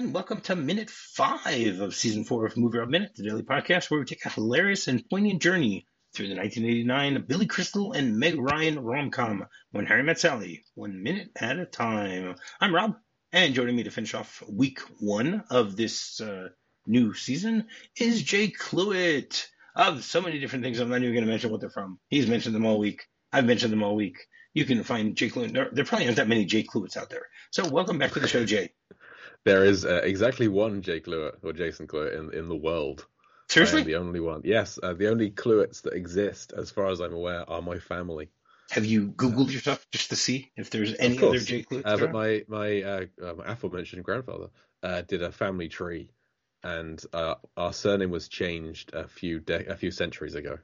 And welcome to minute five of season four of MovieRob Minute, the daily podcast where we take a hilarious and poignant journey through the 1989 Billy Crystal and Meg Ryan rom com When Harry Met Sally, one minute at a time. I'm Rob, and joining me to finish off week one of this uh, new season is Jay Cluitt of so many different things. I'm not even going to mention what they're from. He's mentioned them all week. I've mentioned them all week. You can find Jay Cluitt. There, there probably aren't that many Jay Cluitts out there. So welcome back to the show, Jay. There is uh, exactly one Jake Cluitt or Jason Cluitt in in the world. Seriously, the only one. Yes, uh, the only Cluets that exist, as far as I'm aware, are my family. Have you Googled yourself just to see if there's any other Jake Cluitt? Uh, but my my uh, um, aforementioned grandfather uh, did a family tree, and uh, our surname was changed a few de- a few centuries ago.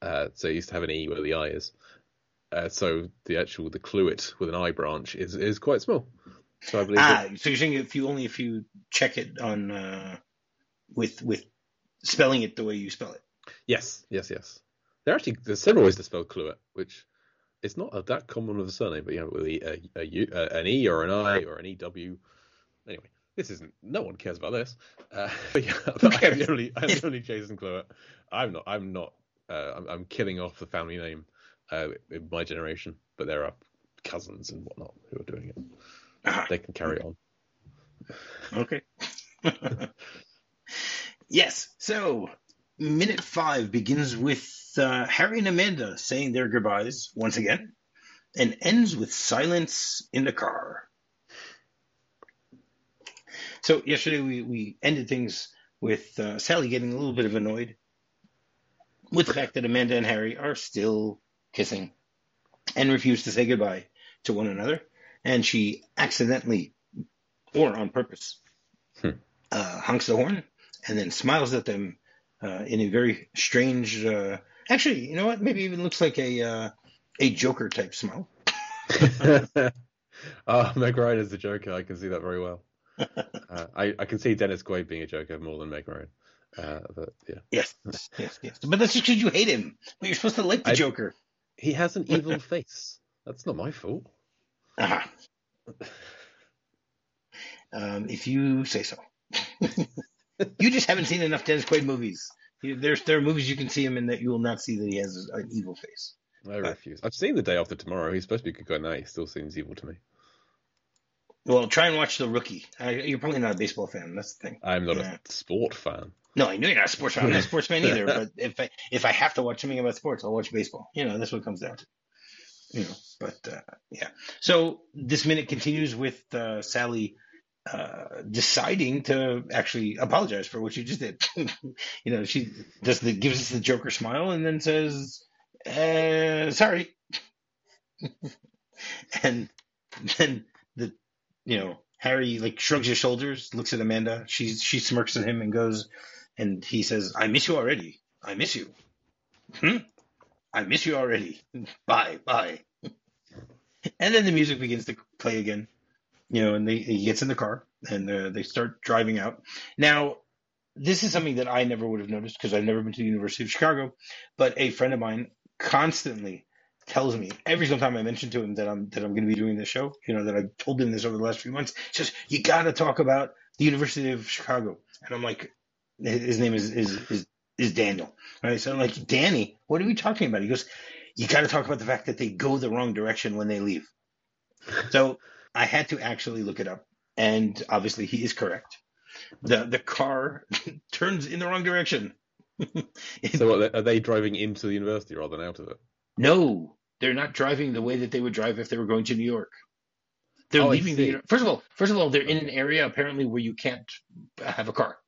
Uh, so it used to have an E where the I is. Uh, so the actual the Cluitt with an I branch is is quite small. So I believe. Ah, so you're saying if you only if you check it on uh, with with spelling it the way you spell it. Yes, yes, yes. There actually there's several ways to spell Cluet, which it's not a, that common of a surname, but you know, with a, a, a U, uh, an E or an I or an EW. Anyway, this isn't. No one cares about this. Uh, but yeah, but I'm only I'm only Jason Cluitt. I'm not. I'm not. Uh, I'm, I'm killing off the family name uh, in my generation, but there are cousins and whatnot who are doing it. Uh-huh. They can carry on. Okay. yes. So minute five begins with uh, Harry and Amanda saying their goodbyes once again, and ends with silence in the car. So yesterday we, we ended things with uh, Sally getting a little bit of annoyed with the fact that Amanda and Harry are still kissing and refuse to say goodbye to one another. And she accidentally, or on purpose, hmm. uh, honks the horn and then smiles at them uh, in a very strange. Uh, actually, you know what? Maybe even looks like a uh, a Joker type smile. oh, Meg Ryan is the Joker. I can see that very well. Uh, I, I can see Dennis Quaid being a Joker more than Meg Ryan. Uh, but yeah. Yes, yes, yes. But that's just because you hate him. But you're supposed to like the I, Joker. He has an evil face. That's not my fault. Uh-huh. Um, if you say so. you just haven't seen enough Dennis Quaid movies. There's there are movies you can see him in that you will not see that he has an evil face. I refuse. I've seen The Day After Tomorrow. He's supposed to be a good guy now. He still seems evil to me. Well, try and watch The Rookie. I, you're probably not a baseball fan. That's the thing. I'm not yeah. a sport fan. No, I know you're not a sports fan. I'm not a sports fan either. But if I if I have to watch something about sports, I'll watch baseball. You know, that's what it comes down to. You know, but uh, yeah. So this minute continues with uh, Sally uh, deciding to actually apologize for what she just did. you know, she does the gives us the Joker smile and then says, uh, "Sorry," and then the you know Harry like shrugs his shoulders, looks at Amanda. She she smirks at him and goes, and he says, "I miss you already. I miss you." Hmm. I miss you already. Bye, bye. And then the music begins to play again you know, and they, he gets in the car and uh, they start driving out. Now, this is something that I never would have noticed because I've never been to the University of Chicago, but a friend of mine constantly tells me every single time I mention to him that I'm that I'm going to be doing this show, you know, that I've told him this over the last few months. Says you got to talk about the University of Chicago, and I'm like, his name is is is, is Daniel, right? So I'm like, Danny, what are we talking about? He goes, you got to talk about the fact that they go the wrong direction when they leave. So I had to actually look it up, and obviously he is correct. the The car turns in the wrong direction. so, what, are they driving into the university rather than out of it? No, they're not driving the way that they would drive if they were going to New York. They're oh, leaving the. First of all, first of all, they're in an area apparently where you can't have a car.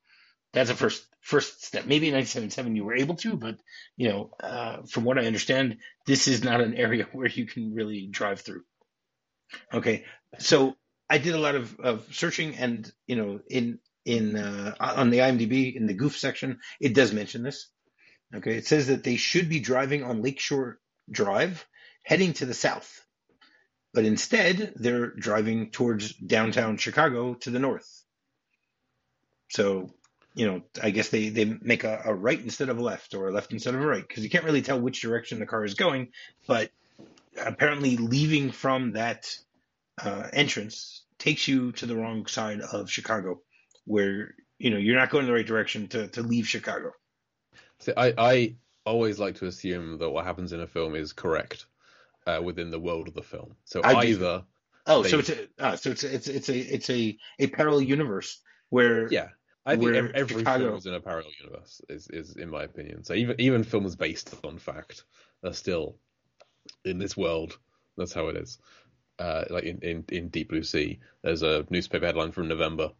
That's a first first step. Maybe in 1977 you were able to, but you know, uh, from what I understand, this is not an area where you can really drive through. Okay, so I did a lot of, of searching, and you know, in in uh, on the IMDb in the goof section, it does mention this. Okay, it says that they should be driving on Lakeshore Drive, heading to the south, but instead they're driving towards downtown Chicago to the north. So, you know, I guess they they make a, a right instead of a left, or a left instead of a right, because you can't really tell which direction the car is going, but apparently leaving from that uh, entrance takes you to the wrong side of Chicago, where you know you're not going in the right direction to to leave Chicago. See, I, I always like to assume that what happens in a film is correct uh, within the world of the film. So I do. either Oh, They- so it's a uh, so it's a, it's it's a it's a a parallel universe where yeah, I think Where ev- every film is in a parallel universe. Is is in my opinion. So even even films based on fact are still in this world. That's how it is. Uh, like in, in, in Deep Blue Sea, there's a newspaper headline from November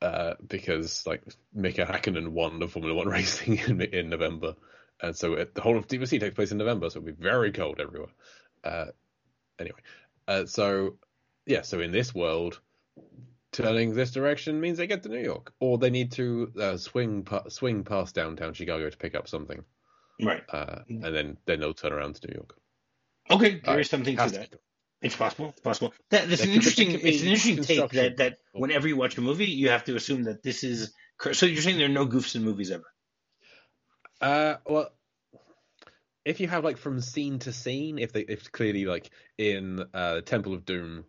uh, because like Mika Hakkinen won the Formula One racing in, in November, and so it, the whole of Deep Blue Sea takes place in November, so it'll be very cold everywhere. Uh, anyway, uh, so yeah, so in this world, turning this direction means they get to New York, or they need to uh, swing pa- swing past downtown Chicago to pick up something, right. uh, and then then they'll turn around to New York. Okay, there Uh, is something to Has to that. It's possible. It's possible. That that's an interesting. It's an interesting take that that whenever you watch a movie, you have to assume that this is. So you're saying there are no goofs in movies ever? Uh, well, if you have like from scene to scene, if they if clearly like in uh, Temple of Doom,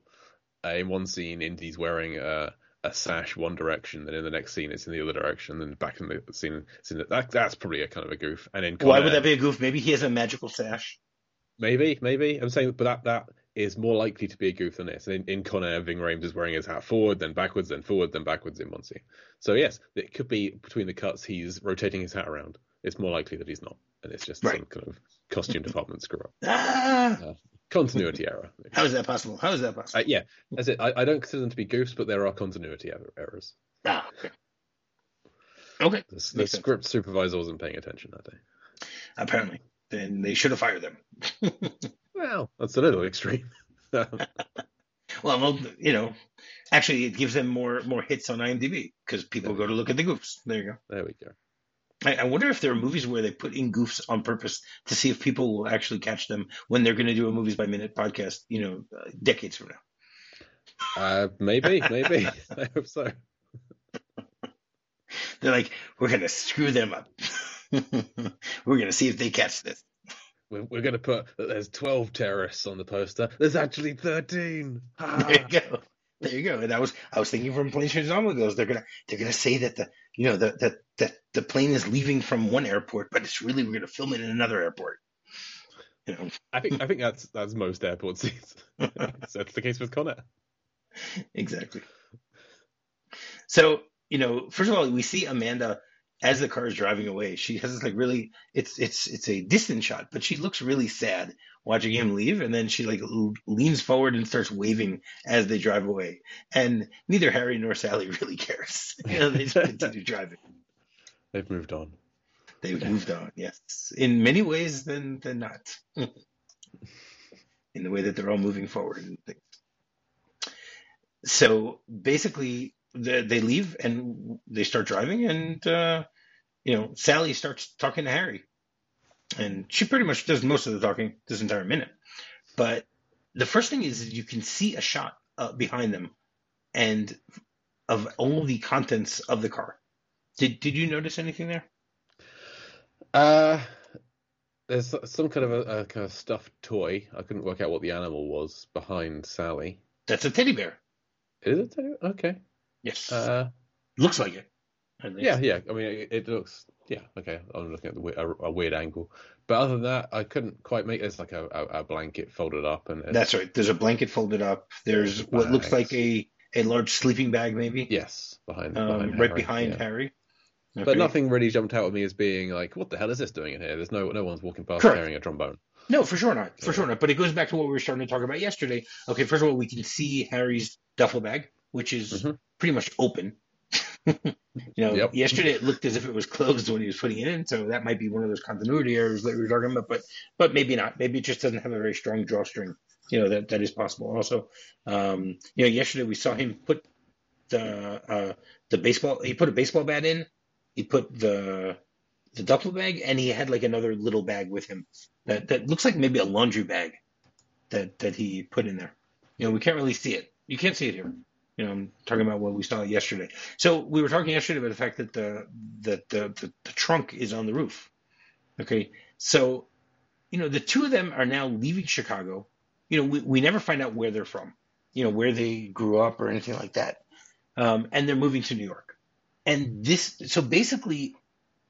uh, in one scene Indy's wearing a a sash one direction, then in the next scene it's in the other direction, then back in the scene it's in the, that that's probably a kind of a goof. And in Con Why would that be a goof? Maybe he has a magical sash. Maybe, maybe. I'm saying, but that that is more likely to be a goof than this. In, in Con Air, Ving Rhames is wearing his hat forward, then backwards, then forward, then backwards in one scene. So yes, it could be between the cuts he's rotating his hat around. It's more likely that he's not, and it's just Right. some kind of costume department screw up, Ah, continuity error. how is that possible? How is that possible? Uh, yeah, that's it. I, I don't consider them to be goofs, but there are continuity er- errors. ah, okay. Okay, The, the Makes sense. script supervisor wasn't paying attention that day. apparently, then they should have fired them. Well, that's a little extreme. Well, well, you know, actually, it gives them more more hits on IMDb because people go to look at the goofs. There you go. there we go. I, I wonder if there are movies where they put in goofs on purpose to see if people will actually catch them when they're going to do a movies by minute podcast. You know, uh, decades from now. Uh, maybe, maybe. I hope so. They're like, we're going to screw them up. we're going to see if they catch this. We're, we're going to put that there's 12 terrorists on the poster. There's actually 13. There you go. There you go. And I was I was thinking from Plane Trains Automobiles, they're gonna they're gonna say that the you know that that that the plane is leaving from one airport, but it's really we're gonna film it in another airport. You know, I think I think that's that's most airport scenes. that's the case with Con Air. Exactly. So, you know, first of all, we see Amanda as the car is driving away. She has this like really it's it's it's a distant shot, but she looks really sad watching him leave and then she like leans forward and starts waving as they drive away. And neither Harry nor Sally really cares. You know, they just continue driving. They've moved on. They've moved on, yes. In many ways than than not. In the way that they're all moving forward and things. So basically the, they leave and they start driving and uh, you know, Sally starts talking to Harry. And she pretty much does most of the talking this entire minute. But the first thing is you can see a shot uh, behind them and of all the contents of the car. Did did you notice anything there? Uh, there's some kind of a, a kind of stuffed toy. I couldn't work out what the animal was behind Sally. That's a teddy bear. Is it? Okay. Yes. Uh, Looks like it. yeah, yeah. I mean, it, it looks. Yeah, okay. I'm looking at the, a, a weird angle, but other than that, I couldn't quite make. It's like a, a, a blanket folded up, and That's right. There's a blanket folded up. There's what looks like a, a large sleeping bag, maybe. yes, behind, Um, behind right Harry, behind yeah. Harry. But nothing really jumped out at me as being like, what the hell is this doing in here? There's no no one's walking past Correct. carrying a trombone. No, for sure not. For Yeah. sure not. But it goes back to what we were starting to talk about yesterday. Okay, first of all, we can see Harry's duffel bag, which is Mhm. pretty much open. you know, Yep. yesterday it looked as if it was closed when he was putting it in, so that might be one of those continuity errors that we were talking about. But but maybe not. Maybe it just doesn't have a very strong drawstring. You know that that is possible. Also, um, you know, yesterday we saw him put the uh, the baseball. He put a baseball bat in. He put the the duffel bag, and he had like another little bag with him that that looks like maybe a laundry bag that that he put in there. You know, we can't really see it. You can't see it here. You know, I'm talking about what we saw yesterday. So we were talking yesterday about the fact that the that the, the, the trunk is on the roof. Okay, so you know the two of them are now leaving Chicago. You know, we, we never find out where they're from. you know, where they grew up or anything like that. Um, and they're moving to New York. And this, so basically,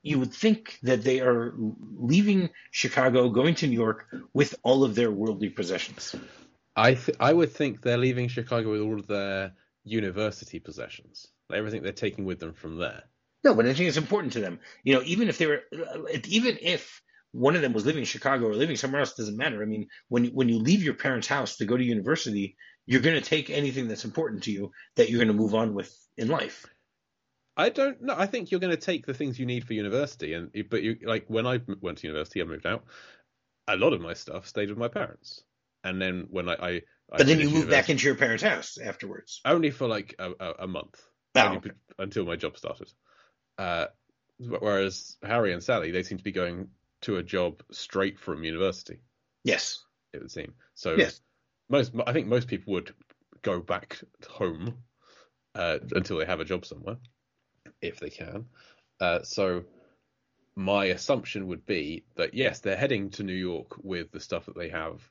you would think that they are leaving Chicago, going to New York with all of their worldly possessions. I th- I would think they're leaving Chicago with all of their university possessions, everything they're taking with them from there. No, but I think it's important to them. You know, even if they were, uh, even if one of them was living in Chicago or living somewhere else, doesn't matter. I mean, when when you leave your parents' house to go to university, you're going to take anything that's important to you that you're going to move on with in life. I don't know. I think you're going to take the things you need for university, and but you like when I went to university, I moved out. A lot of my stuff stayed with my parents, and then when I, I, I but then you move back into your parents' house afterwards. Only for like a, a, a month, oh, okay. until my job started. Uh, whereas Harry and Sally, they seem to be going to a job straight from university. Yes, it would seem. So yes. most, I think most people would go back home uh, until they have a job somewhere if they can. Uh, so my assumption would be that yes, they're heading to New York with the stuff that they have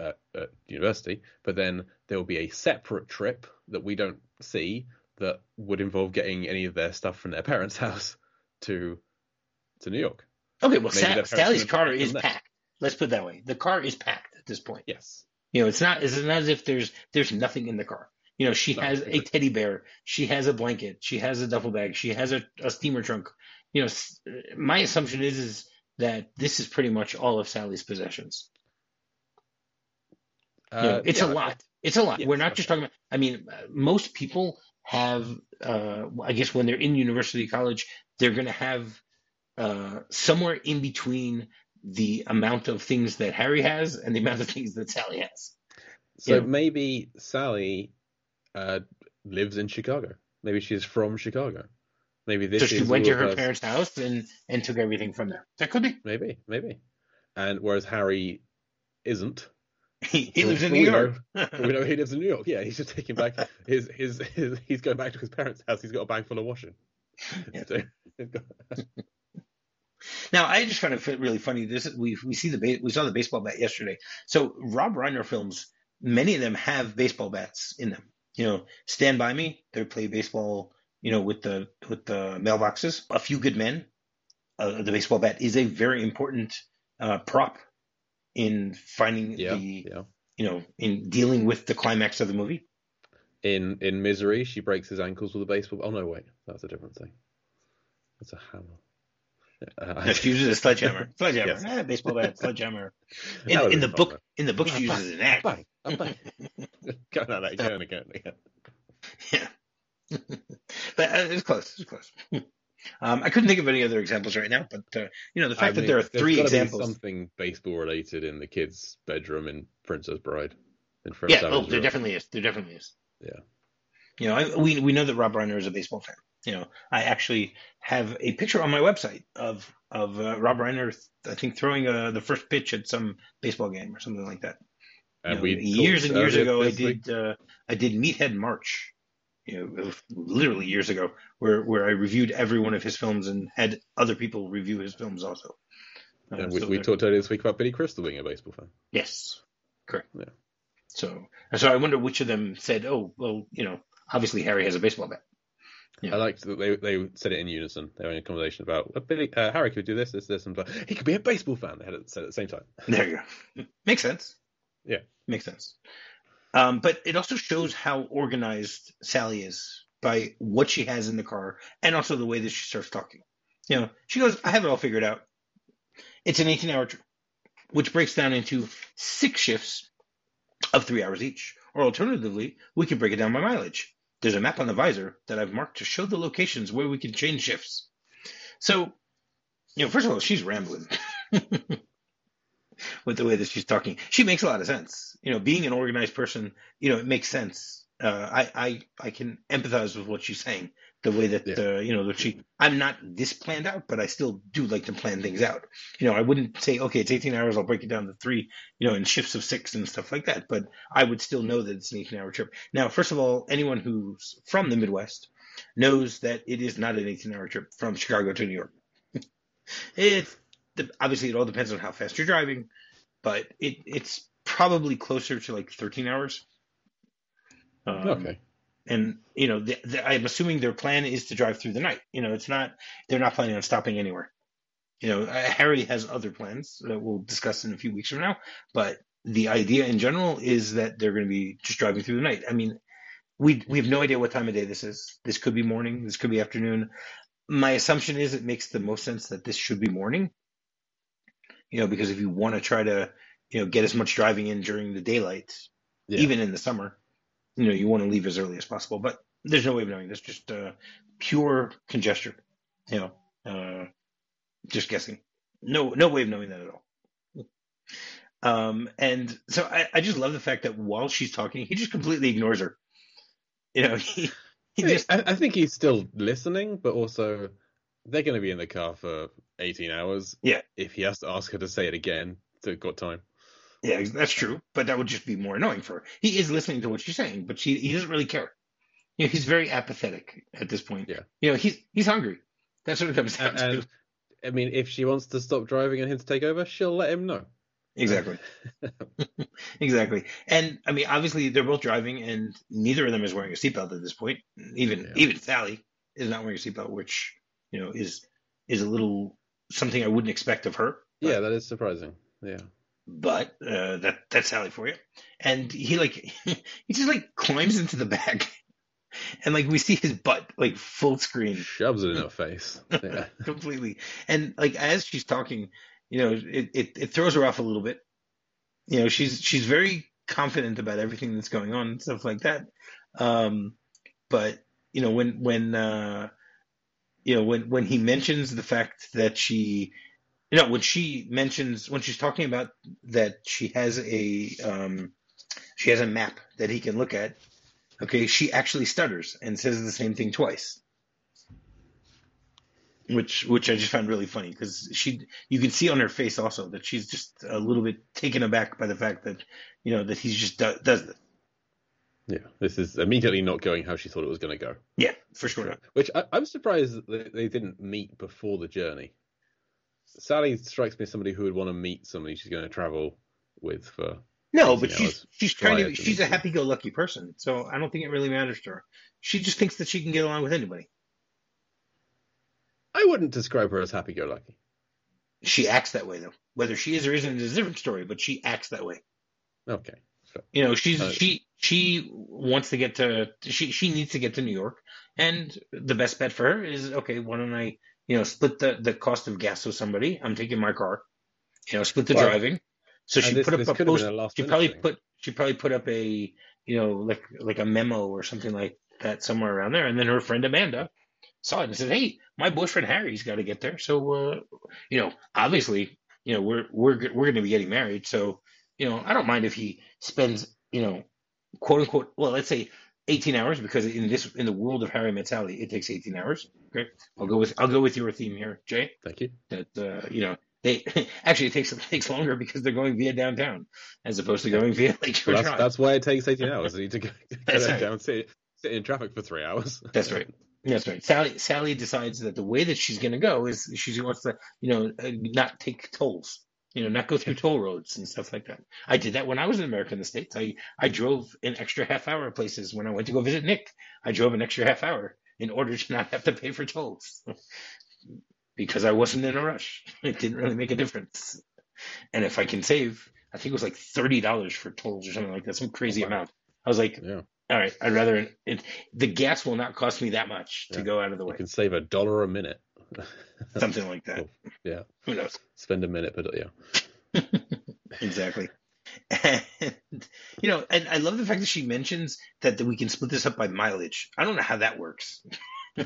at, at university, but then there will be a separate trip that we don't see that would involve getting any of their stuff from their parents' house to to New York. Okay, well, Sa- Sally's car is packed. Let's put it that way. The car is packed at this point. Yes. You know, it's not. It's not as if there's there's nothing in the car. You know, she has a teddy bear, she has a blanket, she has a duffel bag, she has a, a steamer trunk. You know, my assumption is is that this is pretty much all of Sally's possessions. Uh, it's yeah, a lot. It's a lot. We're not just talking about. I mean, most people have. Uh, I guess when they're in university, college, they're going to have uh, somewhere in between the amount of things that Harry has and the amount of things that Sally has. So you know? maybe Sally uh, lives in Chicago. Maybe she's from Chicago. Maybe this. So she went to her parents' house and and took everything from there. That could be. Maybe, maybe. And whereas Harry isn't. He, he lives in New York. Know, we know he lives in New York. Yeah, he's just taking back his, his his he's going back to his parents' house. He's got a bag full of washing. Yeah. now I just find it really funny. This we we see the we saw the baseball bat yesterday. So Rob Reiner films, many of them have baseball bats in them you know, Stand By Me, they play baseball, you know, with the with the mailboxes. A Few Good Men, uh, the baseball bat is a very important uh, prop in finding yeah, the, yeah. you know, in dealing with the climax of the movie. In in Misery, she breaks his ankles with a baseball. Oh no, wait, that's a different thing. That's a hammer. Uh, no, she uses a sledgehammer. Sledgehammer. Yes. Ah, baseball bat. Sledgehammer. In, in the book, in the book, she uses an axe. Bang, bang. Go on, again, again, again. Yeah. but uh, it's close. It's close. Um, I couldn't think of any other examples right now, but uh, you know the fact I mean, that there are three examples. something baseball related in the kid's bedroom in Princess Bride. In yeah, oh, there definitely is. There definitely is. Yeah. You know, I, we we know that Rob Reiner is a baseball fan you know, I actually have a picture on my website of of uh, Rob Reiner, I think, throwing uh, the first pitch at some baseball game or something like that. And know, we years and years ago, I did uh, I did Meathead March. You know, literally years ago, where where I reviewed every one of his films and had other people review his films also. Uh, and we, so we talked earlier this week about Billy Crystal being a baseball fan. Yes, correct. Yeah. So, so I wonder which of them said, "Oh, well, you know, obviously Harry has a baseball bat." Yeah. I liked that they they said it in unison. They were in a conversation about well, Billy uh, Harry could do this, this, this, and like, he could be a baseball fan. They had it said at the same time. There you go. Makes sense. Yeah, makes sense. Um, but it also shows how organized Sally is by what she has in the car, and also the way that she starts talking. You know, she goes, "I have it all figured out. It's an 18-hour trip, which breaks down into six shifts of three hours each. Or alternatively, we could break it down by mileage." There's a map on the visor that I've marked to show the locations where we can change shifts. So, you know, first of all, she's rambling with the way that she's talking. She makes a lot of sense. You know, being an organized person, you know, it makes sense. Uh, I, I, I can empathize with what she's saying the way that yeah. uh, you know that she I'm not this planned out, but I still do like to plan things out. You know, I wouldn't say okay, it's 18 hours, I'll break it down to three, you know, in shifts of six and stuff like that. But I would still know that it's an 18 hour trip. Now, first of all, anyone who's from the Midwest knows that it is not an 18 hour trip from Chicago to New York. it obviously it all depends on how fast you're driving, but it it's probably closer to like 13 hours Um, okay. And you know, the, the, I'm assuming their plan is to drive through the night. You know, it's not they're not planning on stopping anywhere. You know, uh, Harry has other plans that we'll discuss in a few weeks from now, but the idea in general is that they're going to be just driving through the night. I mean, we we have no idea what time of day this is. This could be morning. This could be afternoon. My assumption is it makes the most sense that this should be morning. You know, because if you want to try to you know get as much driving in during the daylight, Yeah. even in the summer, you know, you want to leave as early as possible. But there's no way of knowing. That's just uh, pure conjecture. You know, uh, just guessing. No, no way of knowing that at all. Um, and so I, I just love the fact that while she's talking, he just completely ignores her. You know, he, he I, just I think he's still listening, but also they're going to be in the car for 18 hours. Yeah. If he has to ask her to say it again, they've got time. yeah, that's true. But that would just be more annoying for her. He is listening to what she's saying, but she he doesn't really care. You know, he's very apathetic at this point. Yeah. You know, he's he's hungry. That's what it comes down And, to. and I mean, if she wants to stop driving and him to take over, she'll let him know. Exactly. exactly. And I mean, obviously they're both driving, and neither of them is wearing a seatbelt at this point. Even Yeah. even Sally is not wearing a seatbelt, which you know is is a little something I wouldn't expect of her. But, Yeah, that is surprising. Yeah. but uh, that that's Sally for you. And he like he just like climbs into the back, and like we see his butt like full screen Shoves it in her face. Yeah. completely. And like as she's talking, you know, it, it, it throws her off a little bit. You know, she's she's very confident about everything that's going on and stuff like that. Um, but you know, when when uh, you know when when he mentions the fact that she, you know, when she mentions when she's talking about that she has a um, she has a map that he can look at. Okay, she actually stutters and says the same thing twice which which I just found really funny because she you can see on her face also that she's just a little bit taken aback by the fact that you know that he's just do, does this. Yeah. This is immediately not going how she thought it was going to go. Yeah, for sure. Which I, I'm surprised that they, didn't meet before the journey. Sally strikes me as somebody who would want to meet somebody she's going to travel with for. No, but she's she's to to she's a happy-go-lucky person, so I don't think it really matters to her. She just thinks that she can get along with anybody. I wouldn't describe her as happy-go-lucky. She acts that way though. Whether she is or isn't is a different story, but she acts that way. Okay. So, You know, she's Uh, she she wants to get to she she needs to get to New York, and the best bet for her is okay. Why don't I you know split the the cost of gas with somebody? I'm taking my car. You know, split the Well, driving. So she this, put up a post. a She probably thing. put she probably put up a you know like like a memo or something like that somewhere around there, and then her friend Amanda saw it and said, "Hey, my boyfriend Harry's got to get there." So uh, you know, obviously, you know, we're we're we're going to be getting married, so you know, I don't mind if he spends you know, quote unquote, well, let's say. 18 hours because in this in the world of Harry Met Sally it takes 18 hours. Okay, I'll go with I'll go with your theme here, Jay Thank you. that uh, you know they actually it takes it takes longer because they're going via downtown as opposed to going via Lake Well, that's, that's why it takes 18 hours. You need to go, go That's down, right. down sit, sit in traffic for three hours. That's right. That's right. Sally Sally decides that the way that she's going to go is she wants to you know uh, not take tolls. You know, not go through toll roads and stuff like that. I did that when I was in America in the States. I, I drove an extra half hour places when I went to go visit Nick. I drove an extra half hour in order to not have to pay for tolls because I wasn't in a rush. It didn't really make a difference. And if I can save, I think it was like thirty dollars for tolls or something like that, some crazy Oh, wow. amount. I was like, Yeah. all right, I'd rather it, the gas will not cost me that much to go out of the way. You can save a dollar a minute. something like that. Yeah. Who knows? Spend a minute, but uh, yeah. exactly. And you know, and I love the fact that she mentions that, that we can split this up by mileage. I don't know how that works. I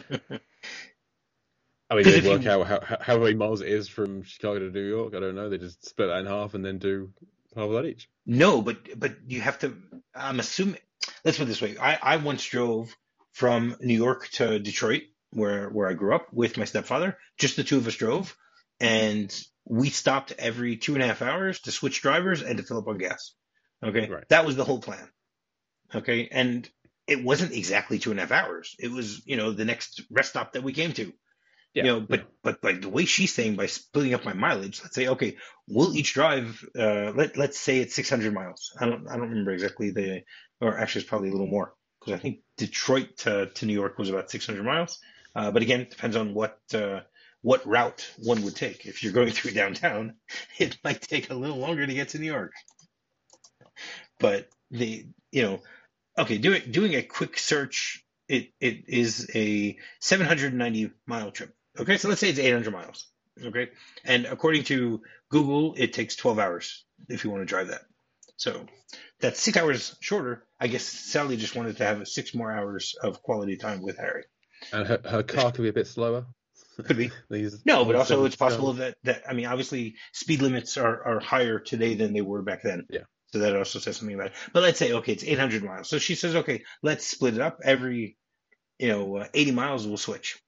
mean, they work out how, how, how many miles it is from Chicago to New York. I don't know. They just split that in half and then do half of that each. No, but but you have to. I'm assuming. Let's put it this way. I I once drove from New York to Detroit, where where I grew up, with my stepfather. Just the two of us drove, and we stopped every two and a half hours to switch drivers and to fill up on gas. Okay, Right. that was the whole plan. Okay, and it wasn't exactly two and a half hours. It was you know the next rest stop that we came to. Yeah. You know, but but by the way she's saying by splitting up my mileage, let's say okay, we'll each drive. Uh, let let's say it's 600 miles. I don't I don't remember exactly the, or actually it's probably a little more. because I think Detroit to, to New York was about 600 miles. Uh, but again, it depends on what uh, what route one would take. If you're going through downtown, it might take a little longer to get to New York. But the you know, okay, doing doing a quick search, it it is a 790 mile trip. Okay, so let's say it's 800 miles. Okay, and according to Google, it takes 12 hours if you want to drive that. So that's six hours shorter. I guess Sally just wanted to have six more hours of quality time with Harry. And her, her car could be a bit slower. Could be. No, but also it's possible that, that I mean, obviously speed limits are, are higher today than they were back then. Yeah. So that also says something about it. But let's say, okay, it's 800 miles. So she says, okay, let's split it up. Every, you know, uh, 80 miles we'll switch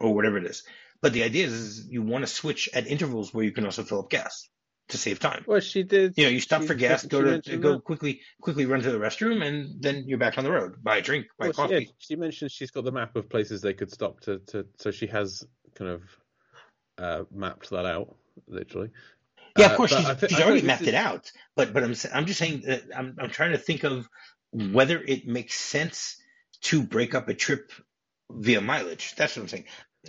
or whatever it is. But the idea is, is you want to switch at intervals where you can also fill up gas to save time. Well, she did. You know, you stop for gas, she go to go that. quickly, quickly run to the restroom, and then you're back on the road. Buy a drink, buy Well, she, coffee. yeah, she mentioned she's got the map of places they could stop to, to so she has kind of uh, mapped that out literally. Yeah, Uh, of course, but she's, I thi- she's already mapped this it is- out. But but I'm I'm just saying that I'm I'm trying to think of whether it makes sense to break up a trip via mileage. That's what I'm saying.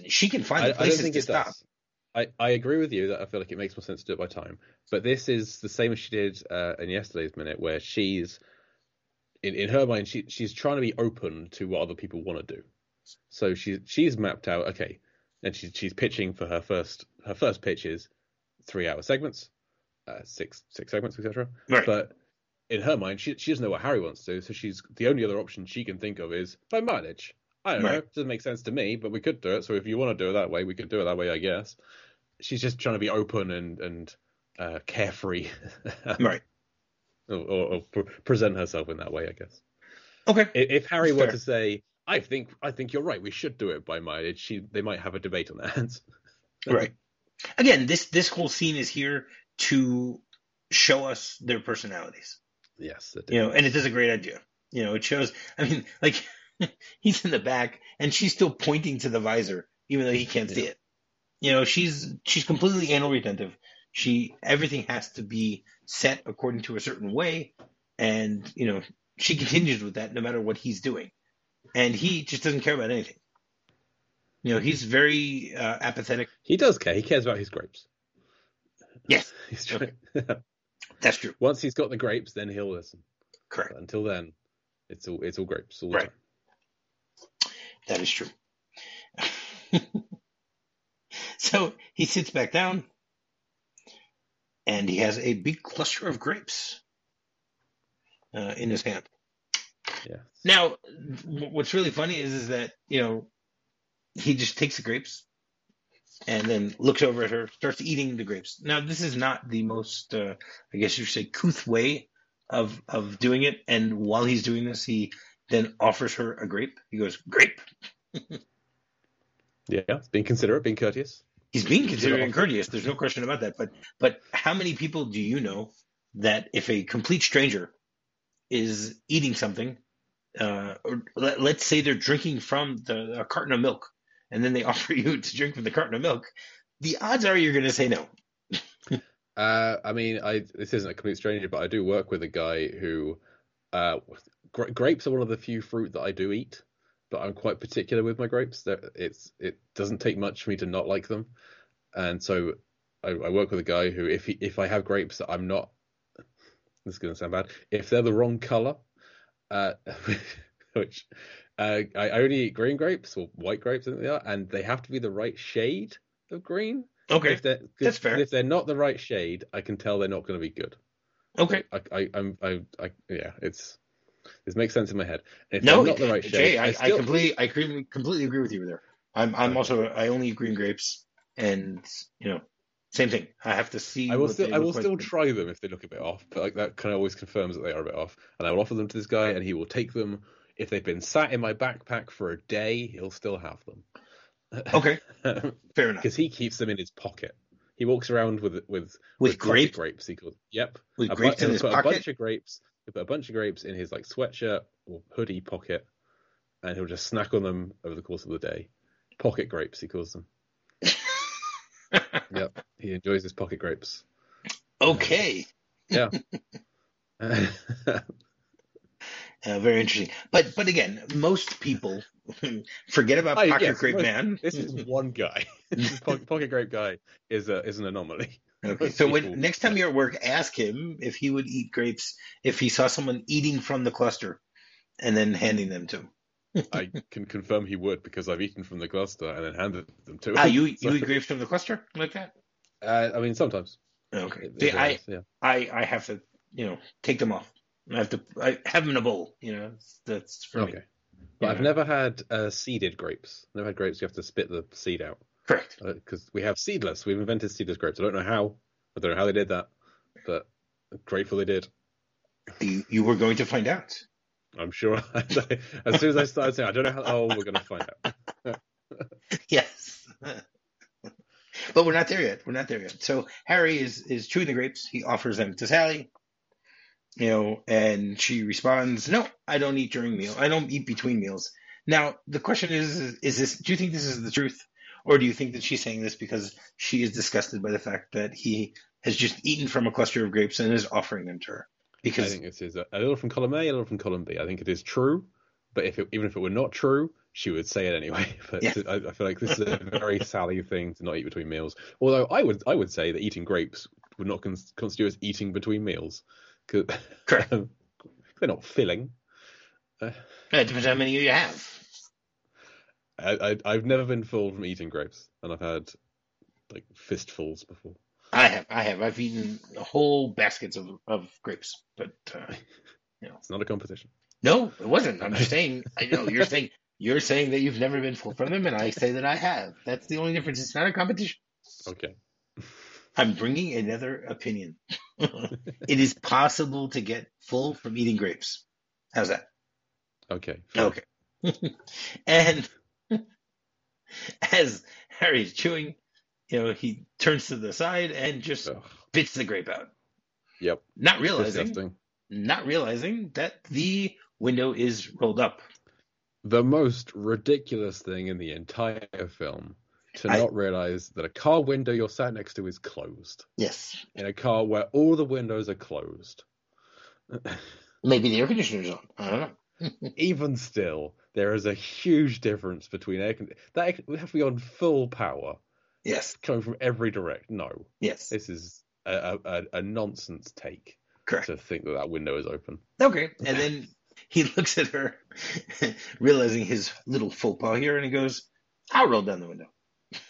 She can find I places to stop. does. I, I agree with you that I feel like it makes more sense to do it by time. But this is the same as she did uh, in yesterday's minute, where she's in, in her mind she she's trying to be open to what other people want to do. So she's she's mapped out okay, and she's she's pitching for her first her first pitch is three hour segments, uh, six six segments, etc. Right. But in her mind, she she doesn't know what Harry wants to do, so she's the only other option she can think of is by mileage. I don't know, it doesn't make sense to me, but we could do it. So if you want to do it that way, we could do it that way, I guess. She's just trying to be open and and uh, carefree, Right. or, or, or pre- present herself in that way, I guess. Okay. If, if Harry That's were fair. to say, "I think I think you're right, we should do it by mileage," she they might have a debate on that. Right. Again, this this whole scene is here to show us their personalities. yes, it you know, and it does a great idea. You know, it shows. I mean, like he's in the back, and she's still pointing to the visor, even though he can't see it. You know, she's she's completely anal retentive. She everything has to be set according to a certain way, and you know, she continues with that no matter what he's doing, and he just doesn't care about anything. You know, he's very uh, apathetic. he does care. He cares about his grapes. Yes, He's trying. that's true. Once he's got the grapes, then he'll listen. Correct. But until then, it's all it's all grapes all the Right. That is true. so he sits back down and he has a big cluster of grapes uh, in his hand. Yeah. Now, what's really funny is, is that, you know, he just takes the grapes and then looks over at her, starts eating the grapes. Now, this is not the most, uh, I guess you should say, couth way of, of doing it. And while he's doing this, he then offers her a grape. He goes, Grape? Yeah, being considerate, being courteous. He's being considerate and courteous. There's no question about that. But but how many people do you know that if a complete stranger is eating something, uh, or let, let's say they're drinking from the, a carton of milk, and then they offer you to drink from the carton of milk, the odds are you're going to say no. Uh, I mean, I this isn't a complete stranger, but I do work with a guy who, uh, gra- grapes are one of the few fruit that I do eat, but I'm quite particular with my grapes. That it's it doesn't take much for me to not like them, and so I, I work with a guy who, if he, if I have grapes that I'm not, this is going to sound bad, if they're the wrong color, uh, which uh, I, I only eat green grapes or white grapes, I think they are, and they have to be the right shade of green. Okay, If they're, that's fair. If they're not the right shade, I can tell they're not going to be good. Okay. I, I, I'm, I, I, yeah, it's this makes sense in my head. If No, they're not the right Jay, I, I, still, completely, I completely, agree with you there. I'm, I'm also, I only eat green grapes, and you know, same thing. I have to see. I will still, I will look like. still try them if they look a bit off. But like that kind of always confirms that they are a bit off. And I will offer them to this guy, and he will take them. If they've been sat in my backpack for a day, he'll still have them. Okay, fair enough. Because he keeps them in his pocket. He walks around with with With pocket grape, grapes. He calls. Yep. with A bu- grapes in his put a bunch of grapes. He'll put a bunch of grapes in his like sweatshirt or hoodie pocket, and he'll just snack on them over the course of the day. Pocket grapes, he calls them. Yep, he enjoys his pocket grapes. okay. Yeah. Uh, very interesting. But but again, most people forget about Oh, Pocket yes, Grape most- Man. This is one guy. This Pocket, Pocket Grape guy is a, is an anomaly. Okay, so when next time you're at work, ask him if he would eat grapes if he saw someone eating from the cluster and then handing them to him. I can confirm he would because I've eaten from the cluster and then handed them to him. Ah, you So- you eat grapes from the cluster like that? Uh, I mean, sometimes. Okay. See, I, yeah. I I have to you know take them off. I have to I have them in a bowl. You know that's for me. Okay. But I've never had uh, seeded grapes. Never had grapes you have to spit the seed out Correct. because we have seedless. We've invented seedless grapes. I don't know how. I don't know how they did that, but I'm grateful they did. You you were going to find out. I'm sure. as soon as I started saying, I don't know how. Oh, we're gonna find out. Yes. but we're not there yet. We're not there yet. So Harry is is chewing the grapes. He offers them to Sally. You know, and she responds, "No, I don't eat during meal. I don't eat between meals." Now the question is: Is this? Do you think this is the truth, or do you think that she's saying this because she is disgusted by the fact that he has just eaten from a cluster of grapes and is offering them to her? I Because think this is a, a little from column A, a little from column B. I think it is true, but if it, even if it were not true, she would say it anyway. But Yeah. I, I feel like this is a very Sally thing to not eat between meals. Although I would I would say that eating grapes would not con- constitute as eating between meals. Correct. they're not filling. it depends how many you have. I, I I've never been full from eating grapes, and I've had like fistfuls before. I have, I have, I've eaten whole baskets of, of grapes, but uh, It's not a competition. no, it wasn't. I'm just saying. I know you're saying you're saying that you've never been full from them, and I say that I have. That's the only difference. It's not a competition. Okay. I'm bringing another opinion. it is possible to get full from eating grapes. How's that? Okay. Okay. and as Harry's chewing, you know, he turns to the side and just Ugh. spits the grape out, Yep. not realizing Disgusting. not realizing that the window is rolled up. the most ridiculous thing in the entire film to I- not realize that a car window you're sat next to is closed Yes. in a car where all the windows are closed. Maybe the air conditioner's on. I don't know. Even still, there is a huge difference between air con- that would have to be on full power Yes. coming from every direct. No, Yes. this is a, a, a- a nonsense take Correct. to think that that window is open. Okay. And then he looks at her, realizing his little faux pas here, and he goes, I'll roll down the window.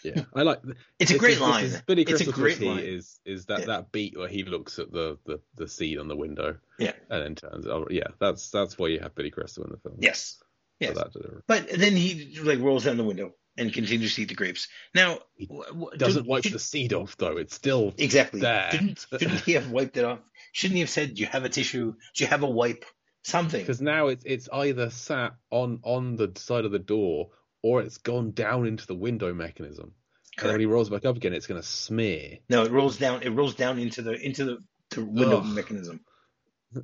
Yeah, I like. It's a great is- this line. is Billy It's a Crystal's great key line. is is that Yeah. that beat where he looks at the the the seed on the window. Yeah. and then turns. Oh, yeah, that's that's why you have Billy Crystal in the film. Yes. for Yes. that delivery. But then he like rolls down the window and continues to eat the grapes. Now, He wh- wh- Doesn't do- wipe should- the seed off though. It's still exactly. there. Didn't, shouldn't he have wiped it off? Shouldn't he have said, "Do you have a tissue? Do you have a wipe? Something." because now it's it's either sat on on the side of the door or it's gone down into the window mechanism. And then when he rolls back up again, it's going to smear. No, it rolls down. It rolls down into the into the, the window Ugh. mechanism.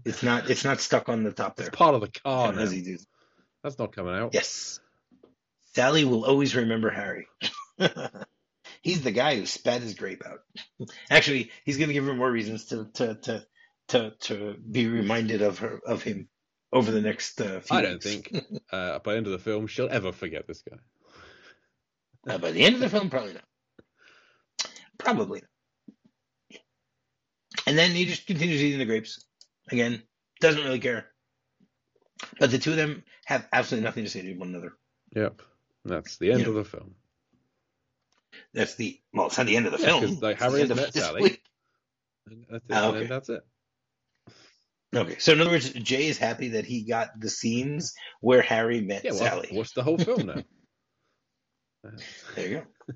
It's not. It's not stuck on the top there. It's part of the car now. as he does. That's not coming out. Yes. Sally will always remember Harry. he's the guy who spat his grape out. Actually, he's going to give her more reasons to to to to, to be reminded of her of him over the next uh, few I don't weeks. think uh, by the end of the film she'll ever forget this guy. Uh, by the end of the film, probably not. Probably not. And then he just continues eating the grapes. Again, doesn't really care. But the two of them have absolutely nothing to say to one another. Yep, that's the end Yeah. of the film. That's the well, it's not the end of the Yeah, film. like, Harry met Sally. that's it. And okay. that's it. Okay, so in other words, Jay is happy that he got the scenes where Harry met Yeah, well, Sally. watch the whole film now. Uh, There you go.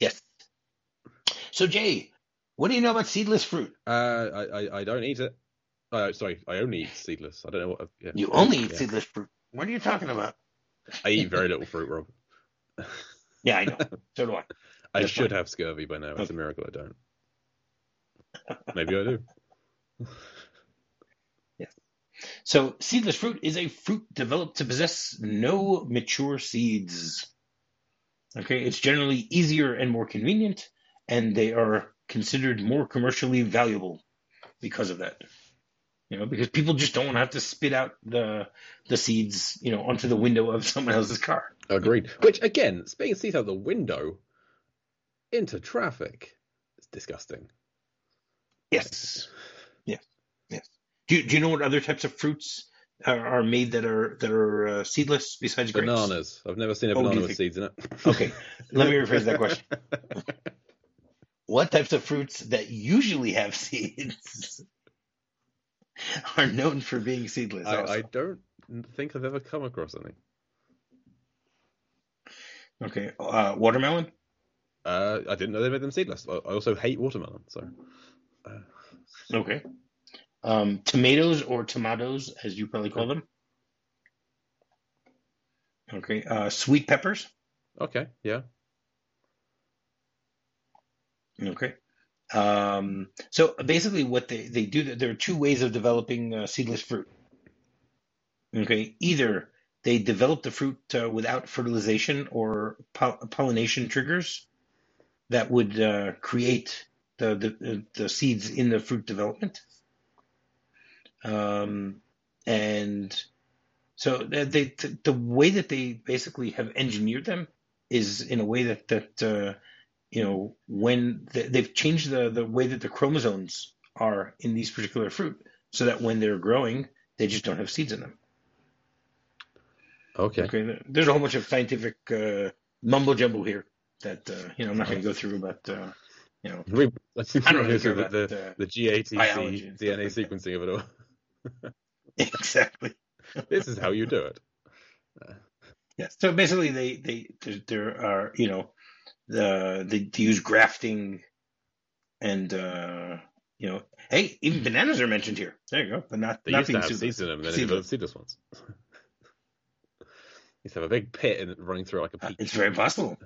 yes. So Jay, what do you know about seedless fruit? Uh, I, I I don't eat it. Uh, sorry, I only eat seedless. I don't know what. Yeah. You only eat Yeah. seedless fruit. What are you talking about? I eat very little fruit, Rob. Yeah, I know. So do I. I That's should fine. have scurvy by now. It's Okay. a miracle I don't. Maybe I do. So, seedless fruit is a fruit developed to possess no mature seeds. Okay, it's generally easier and more convenient, and they are considered more commercially valuable because of that. You know, because people just don't want to have to spit out the the seeds, you know, onto the window of someone else's car. Agreed. Which again, spitting seeds out the window into traffic, it's disgusting. Yes. Yes. Yes. Do you, do you know what other types of fruits are, are made that are that are uh, seedless besides grapes? Bananas. I've never seen a Oh, banana with think- seeds in it. Okay, let me rephrase that question. What types of fruits that usually have seeds are known for being seedless? I. I don't think I've ever come across any. Okay, uh, watermelon. Uh, I didn't know they made them seedless. I I also hate watermelon, so Okay. Um, tomatoes or tomatoes, as you probably call them. Okay. Uh, sweet peppers. okay, yeah. Okay. Um, so basically, what they, they do, there are two ways of developing uh, seedless fruit. Okay. Either they develop the fruit uh, without fertilization or pol- pollination triggers that would uh, create the, the, the seeds in the fruit development. Um, and so they, they, the, the way that they basically have engineered them is in a way that, that, uh, you know, when they, they've changed the, the way that the chromosomes are in these particular fruit so that when they're growing, they just don't have seeds in them. Okay. Okay. There's a whole bunch of scientific uh, mumbo jumbo here that, uh, you know, I'm not going to go through, but, uh, you know, We, I don't really the, care the, about, the, uh, the GATC biology and stuff DNA sequencing of it all. Exactly. this is how you do it. Yes. So basically, they they there, are you know the they, they use grafting and uh, you know hey even bananas are mentioned here. There you go, but not They used to nothing have seeds in them, then they Seedless. developed ones. to have a big pit and running through like a Uh. It's very possible.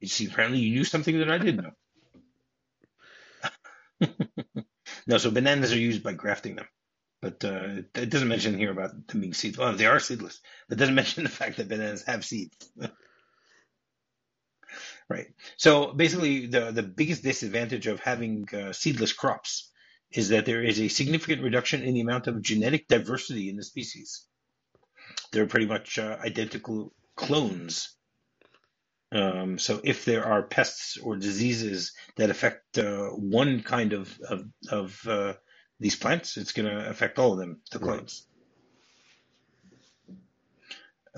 You see, apparently you knew something that I didn't know. no, so bananas are used by grafting them, but uh, it doesn't mention here about them being seedless. Well, they are seedless, it doesn't mention the fact that bananas have seeds. right. So basically, the the biggest disadvantage of having uh, seedless crops is that there is a significant reduction in the amount of genetic diversity in the species. They're pretty much uh, identical clones. Um, so if there are pests or diseases that affect uh, one kind of of, of uh, these plants, it's going to affect all of them, the Right. clones.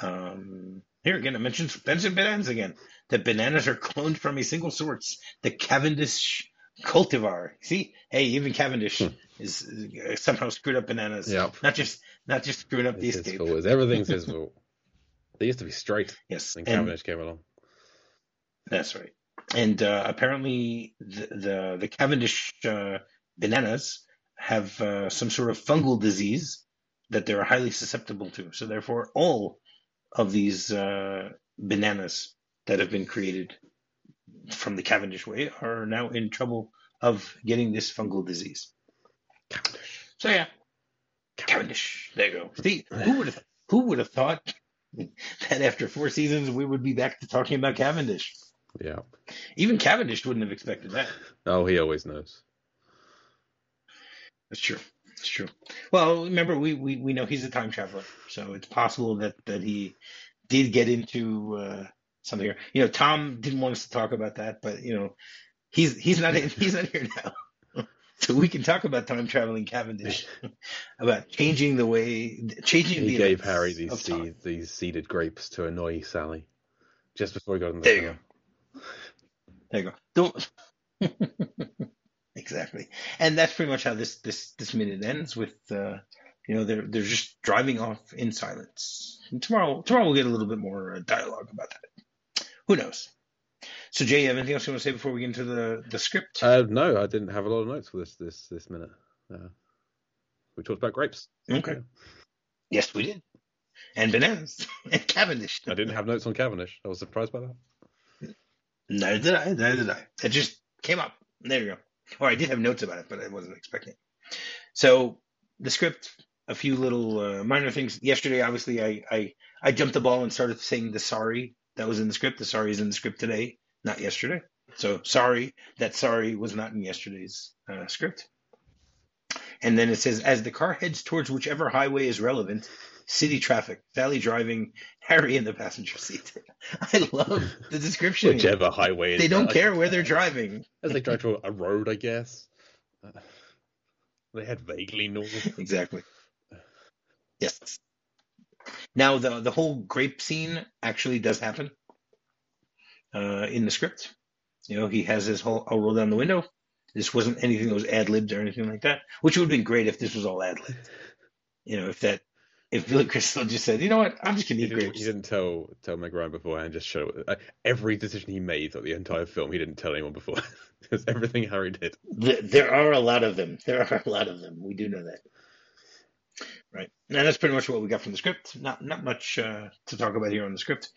Um, here again, I mentioned mentioned bananas again. That bananas are cloned from a single source, the Cavendish cultivar. See, hey, even Cavendish Hmm. is uh, somehow screwed up bananas. Yep. Not just not just screwing up the It's escape. fault. Everything's his fault. They used to be straight Yes, and Cavendish came along. that's right. And uh, apparently, the the, the Cavendish uh, bananas have uh, some sort of fungal disease that they're highly susceptible to. So therefore, all of these uh, bananas that have been created from the Cavendish way are now in trouble of getting this fungal disease. Cavendish. So yeah, Cavendish. There you go. See, who would have who would have thought that after four seasons we would be back to talking about Cavendish? Yeah. Even Cavendish wouldn't have expected that. Oh, he always knows. That's true. That's true. Well, remember we, we, we know he's a time traveler, so it's possible that, that he did get into uh, something here. You know, Tom didn't want us to talk about that, but you know, he's he's not in, he's not here now, so we can talk about time traveling Cavendish, about changing the way, changing He the gave Harry these seed, these seeded grapes to annoy Sally just before he got in the There you car. There you go. Don't. Exactly, and that's pretty much how this this this minute ends with. Uh, you know, they're they're just driving off in silence. And tomorrow, tomorrow we'll get a little bit more uh, dialogue about that. Who knows? So, Jay, you have anything else you want to say before we get into the the script? Uh, no, I didn't have a lot of notes for this this this minute. Uh, we talked about grapes. okay. Yes, we did. And bananas and Cavendish. I didn't have notes on Cavendish. I was surprised by that. Neither did I. Neither did I. It just came up. There you go. Or I did have notes about it, but I wasn't expecting. it. So the script, a few little uh, minor things. Yesterday, obviously, I, I I jumped the ball and started saying the sorry that was in the script. The sorry is in the script today, not yesterday. So sorry that sorry was not in yesterday's uh, script. And then it says, as the car heads towards whichever highway is relevant, city traffic, Sally driving, Harry in the passenger seat. I love the description. Whichever highway. They don't care where they're driving. As they drive to a road, I guess. Uh, they had vaguely north. Exactly. Yes. Now the the whole grape scene actually does happen uh, in the script. You know, he has his whole "I'll roll down the window." This wasn't anything that was ad libbed or anything like that, which would have been great if this was all ad libbed. You know, if that if Billy Crystal just said, "You know what, I'm just gonna He eat didn't, grapes." he didn't tell tell Meg Ryan beforehand. Just show uh, every decision he made throughout the entire film. He didn't tell anyone before. It's everything Harry did. Th- There are a lot of them. There are a lot of them. We do know that. Right. And that's pretty much what we got from the script. Not not much uh, to talk about here on the script.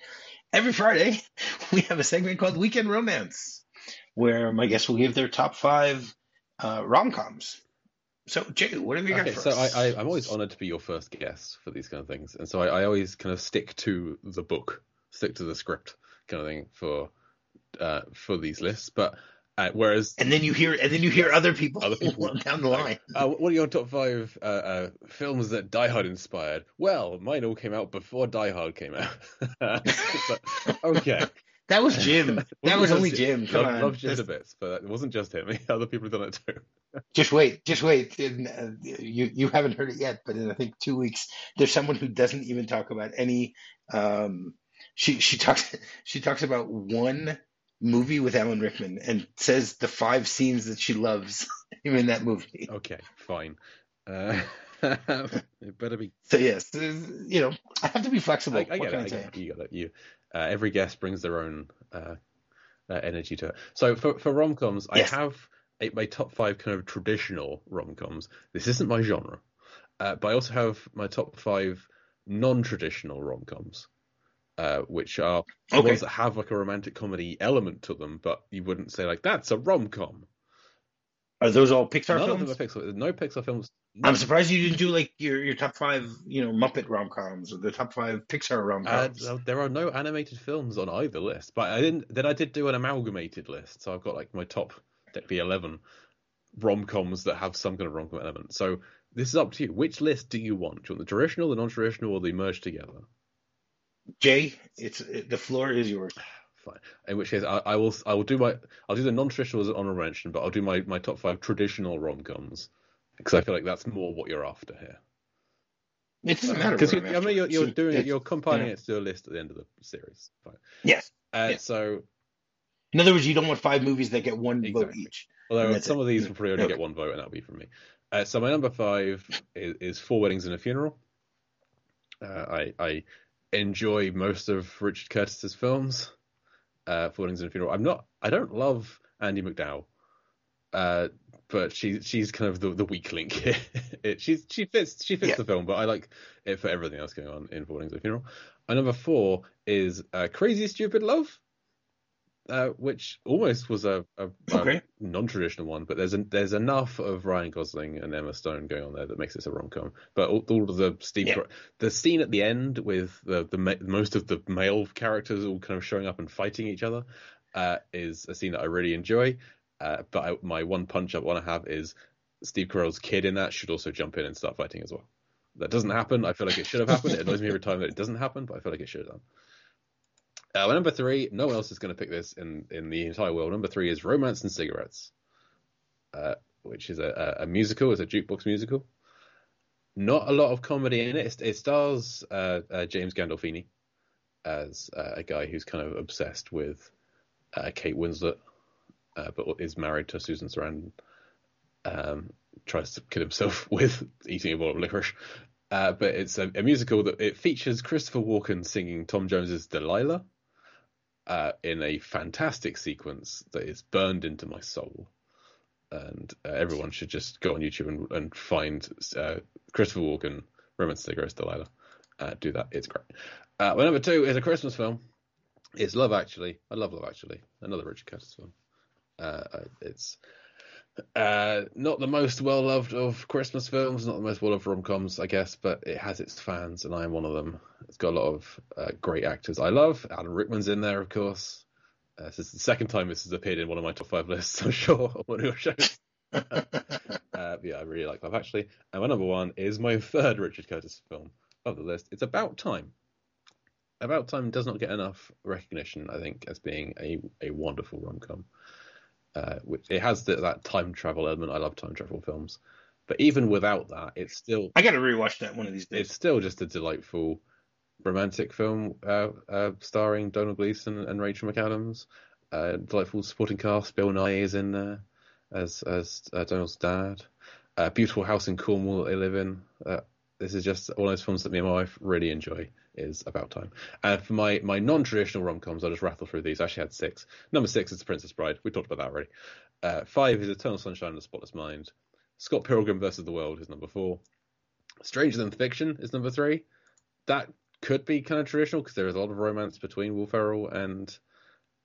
Every Friday, we have a segment called Weekend Romance, where my guests will give their top five uh, rom coms. So, Jay, what have you got for so us? I, I, I'm always honoured to be your first guest for these kind of things, and so I, I always kind of stick to the book, stick to the script kind of thing for uh, for these lists. But uh, whereas and then you hear, and then you hear other people, Other people. down the line. Uh, what are your top five uh, uh, films that Die Hard inspired? Well, mine all came out before Die Hard came out. Okay. That was Jim. That was only Jim. Come Love, on. love Jim to bits, but it wasn't just him. Other people have done it too. Just wait, just wait. In, uh, you you haven't heard it yet, but in I think two weeks, there's someone who doesn't even talk about any. Um, she she talks she talks about one movie with Alan Rickman and says the five scenes that she loves him in that movie. Okay, fine. Uh, it better be. So yes, you know I have to be flexible. I, I get it. I I get it. You got it. You. Uh, every guest brings their own uh, uh, energy to it. So for for rom coms, Yes. I have a, my top five kind of traditional rom coms. This isn't my genre, uh, but I also have my top five non-traditional rom coms, uh, which are Okay. ones that have like a romantic comedy element to them, but you wouldn't say like that's a rom com. Are those all Pixar None films? of them are Pixar. No Pixar films. I'm surprised you didn't do like your, your top five, you know, Muppet rom coms or the top five Pixar rom Uh, coms. no, there are no animated films on either list, but I didn't. Then I did do an amalgamated list, so I've got like my top be eleven rom coms that have some kind of rom com element. So this is up to you. Which list do you want? Do you want the traditional, the non-traditional, or the merged together? Jay, it's it, the floor is yours. Fine. In which case, I, I will. I will do my. I'll do the non-traditional as an honorable mention, but I'll do my my top five traditional rom coms because I feel like that's more what you're after here. It doesn't matter. Because I mean, you're, you're So doing it. You're compiling yeah. it to a list at the end of the series. Fine. Yes. Uh. So In other words, you don't want five movies that get one vote each. Although some it. of these will probably only Okay. get one vote, and that'll be from me. Uh, so my number five is, is Four Weddings and a Funeral. Uh, I I enjoy most of Richard Curtis's films. Uh, Four Weddings and a Funeral. I'm not. I don't love Andie MacDowell, uh, but she she's kind of the, the weak link here. it, she's she fits she fits Yeah. the film, but I like it for everything else going on in Four Weddings and a Funeral. My number four is uh, Crazy Stupid Love. Uh, which almost was a, a, a non-traditional one, but there's a, there's enough of Ryan Gosling and Emma Stone going on there that makes this a rom-com. But all, all of the Steve, Yeah. The scene at the end with the the ma- most of the male characters all kind of showing up and fighting each other uh, is a scene that I really enjoy. Uh, but I, my one punch I want to have is Steve Carell's kid in that should also jump in and start fighting as well. That doesn't happen. I feel like it should have happened. It annoys me every time that it doesn't happen, but I feel like it should have done. Uh, number three, no one else is going to pick this in, in the entire world. Number three is Romance and Cigarettes, uh, which is a, a, musical. It's a jukebox musical. Not a lot of comedy in it. It, it stars uh, uh, James Gandolfini as uh, a guy who's kind of obsessed with uh, Kate Winslet, uh, but is married to Susan Sarandon. Um, tries to kill himself with eating a bowl of licorice. Uh, but it's a, a musical that it features Christopher Walken singing Tom Jones's Delilah uh, in a fantastic sequence that is burned into my soul. And uh, everyone should just go on YouTube and, and find uh, Christopher Walken, Romance Cigarettes Delilah. Uh, do that, it's great. Uh, my number two is a Christmas film. It's Love Actually. I love Love Actually, another Richard Curtis film. Uh, it's uh, not the most well loved of Christmas films, not the most well loved rom coms, I guess, but it has its fans, and I am one of them. It's got a lot of uh, great actors I love. Alan Rickman's in there, of course. Uh, this is the second time this has appeared in one of my top five lists, I'm sure, on one of your shows. uh, yeah, I really like Love Actually. And my number one is my third Richard Curtis film of the list. It's About Time. About Time does not get enough recognition, I think, as being a, a wonderful rom com. Uh, which it has the, that time travel element. I love time travel films, but even without that, it's still I got to rewatch that one of these days. it's still just a delightful romantic film uh, uh, starring Domhnall Gleeson and Rachel McAdams. Uh, delightful supporting cast. Bill Nighy is in there as as uh, Domhnall's dad. Uh, beautiful house in Cornwall that they live in. Uh, this is just one of those films that me and my wife really enjoy. Is about time. And for my my non traditional rom coms, I'll just rattle through these. I actually had six. Number six is The Princess Bride. We talked about that already. Uh, five is Eternal Sunshine of the Spotless Mind. Scott Pilgrim versus the World is number four. Stranger Than Fiction is number three. That could be kind of traditional because there is a lot of romance between Will Ferrell and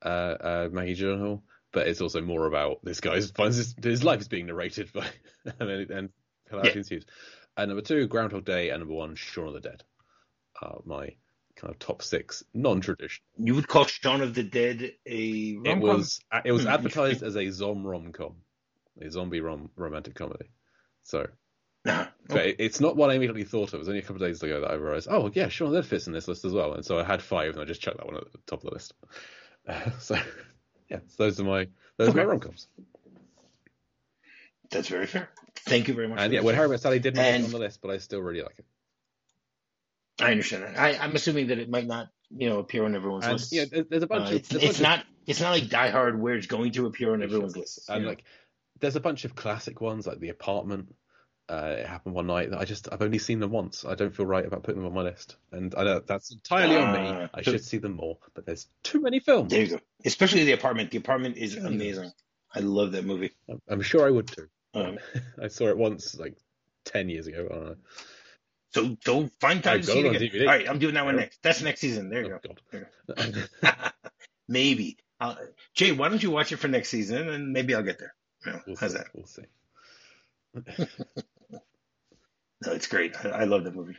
uh, uh, Maggie Gyllenhaal, but it's also more about this guy finds his, his life is being narrated by and, and hilarity Yeah. ensues. And number two, Groundhog Day, and number one, Shaun of the Dead. Are my kind of top six non-traditional. You would call Shaun of the Dead a rom-com? It was it was advertised as a zom rom com, a zombie rom romantic comedy. So Nah. but it's not what I immediately thought of. It was only a couple of days ago that I realized, oh yeah, Shaun of the Dead fits in this list as well. And so I had five, and I just chucked that one at the top of the list. Uh, so yeah, so those are my those are my Okay. rom coms. That's very fair. Thank you very much. And yeah, when Harry Met Sally did not And- on the list, but I still really like it. I understand that. I, I'm assuming that it might not, you know, appear on everyone's And list. yeah, there- there's a bunch Uh, of it's there's bunch of- not it's not like Die Hard where it's going to appear on everyone's list. and know? like there's a bunch of classic ones like The Apartment. Uh, it happened one night that I just I've only seen them once. I don't feel right about putting them on my list, and I know that's entirely on me. Ah, I should see them more, but there's too many films. there you go. Especially the apartment. The apartment is amazing. I love that movie. I'm, I'm sure I would too. Um, I saw it once, like ten years ago. I don't know. so so find time I to see it again. DVD. All right, I'm doing that one next. That's next season. There you Oh, go. God. maybe. Uh, Jay, why don't you watch it for next season and maybe I'll get there. You know, We'll how's see. that? We'll see. No, it's great. I, I love that movie.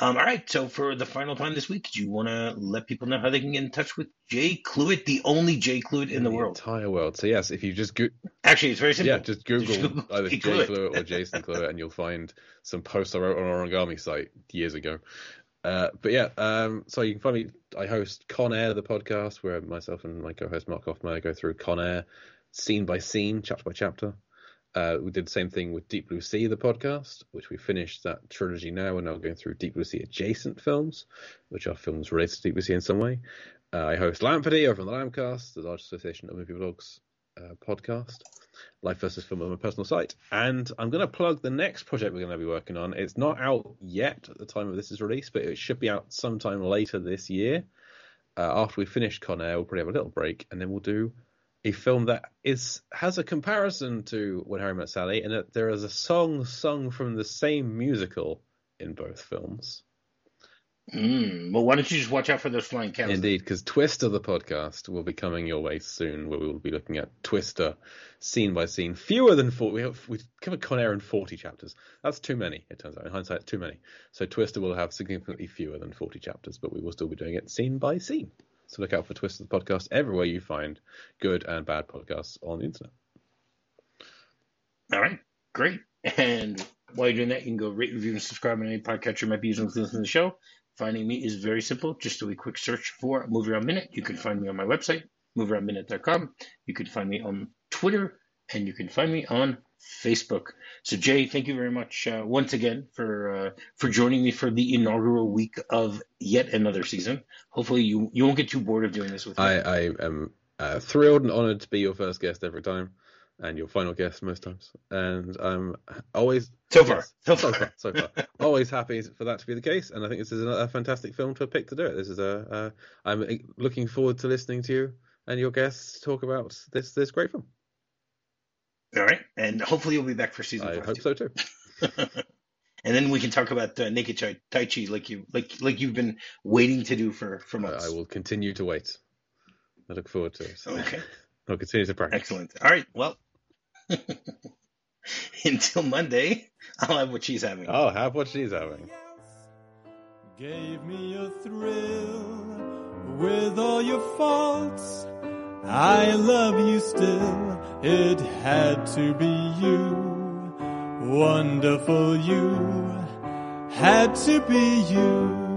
Um, all right, so for the final time this week, do you want to let people know how they can get in touch with Jay Cluitt, the only Jay Cluitt in the world? entire world. So yes, if you just go- Actually, it's very simple. yeah, just Google Google either Jay Jay Cluitt. Cluitt or Jason Cluitt, and you'll find some posts I wrote on our origami site years ago. Uh, but yeah, um, so you can find me. I host Con Air, the podcast, where myself and my co-host Mark Hoffmeyer go through Con Air, scene by scene, chapter by chapter. Uh, we did the same thing with Deep Blue Sea, the podcast, which we finished that trilogy now. We're now going through Deep Blue Sea adjacent films, which are films related to Deep Blue Sea in some way. Uh, I host Lambpardy over on the Lambcast, the large association of movie blogs uh, podcast. Life versus Film on my personal site. And I'm going to plug the next project we're going to be working on. It's not out yet at the time of this is released, but it should be out sometime later this year. Uh, after we finish Con Air, we'll probably have a little break, and then we'll do a film that is has a comparison to When Harry Met Sally, and that there is a song sung from the same musical in both films. Mm, well, why don't you just watch out for those flying cows? Indeed, because Twister, the podcast, will be coming your way soon, where we will be looking at Twister scene by scene. Fewer than 40. We have, we covered Con Air in 40 chapters. That's too many, it turns out. In hindsight, too many. So Twister will have significantly fewer than 40 chapters, but we will still be doing it scene by scene. So look out for Twister, the podcast, everywhere you find good and bad podcasts on the internet. All right, great. And while you're doing that, you can go rate, review, and subscribe on any podcatcher you might be using to listen to the show. Finding me is very simple. Just do a quick search for MovieRob Minute. You can find me on my website, moviearoundminute.com. You can find me on Twitter, and you can find me on Facebook. So, Jay, thank you very much uh, once again for uh, for joining me for the inaugural week of yet another season. Hopefully, you you won't get too bored of doing this with me. I, I am uh, thrilled and honored to be your first guest every time, and your final guest most times. And I'm always so far, yes, so so far. far, so far. Always happy for that to be the case, and I think this is a, a fantastic film to pick to do it. This is a. Uh, I'm looking forward to listening to you and your guests talk about this this great film. All right, and hopefully you'll be back for season I five. hope too. so too. and then we can talk about uh, naked tai, tai chi like you like like you've been waiting to do for for I, months. I will continue to wait. I look forward to it. Okay, I'll continue to practice. excellent. All right, well, until Monday, I'll have what she's having. I'll have what she's having. Gave me a thrill with all your faults I love you still. It had to be you. Wonderful you. Had to be you.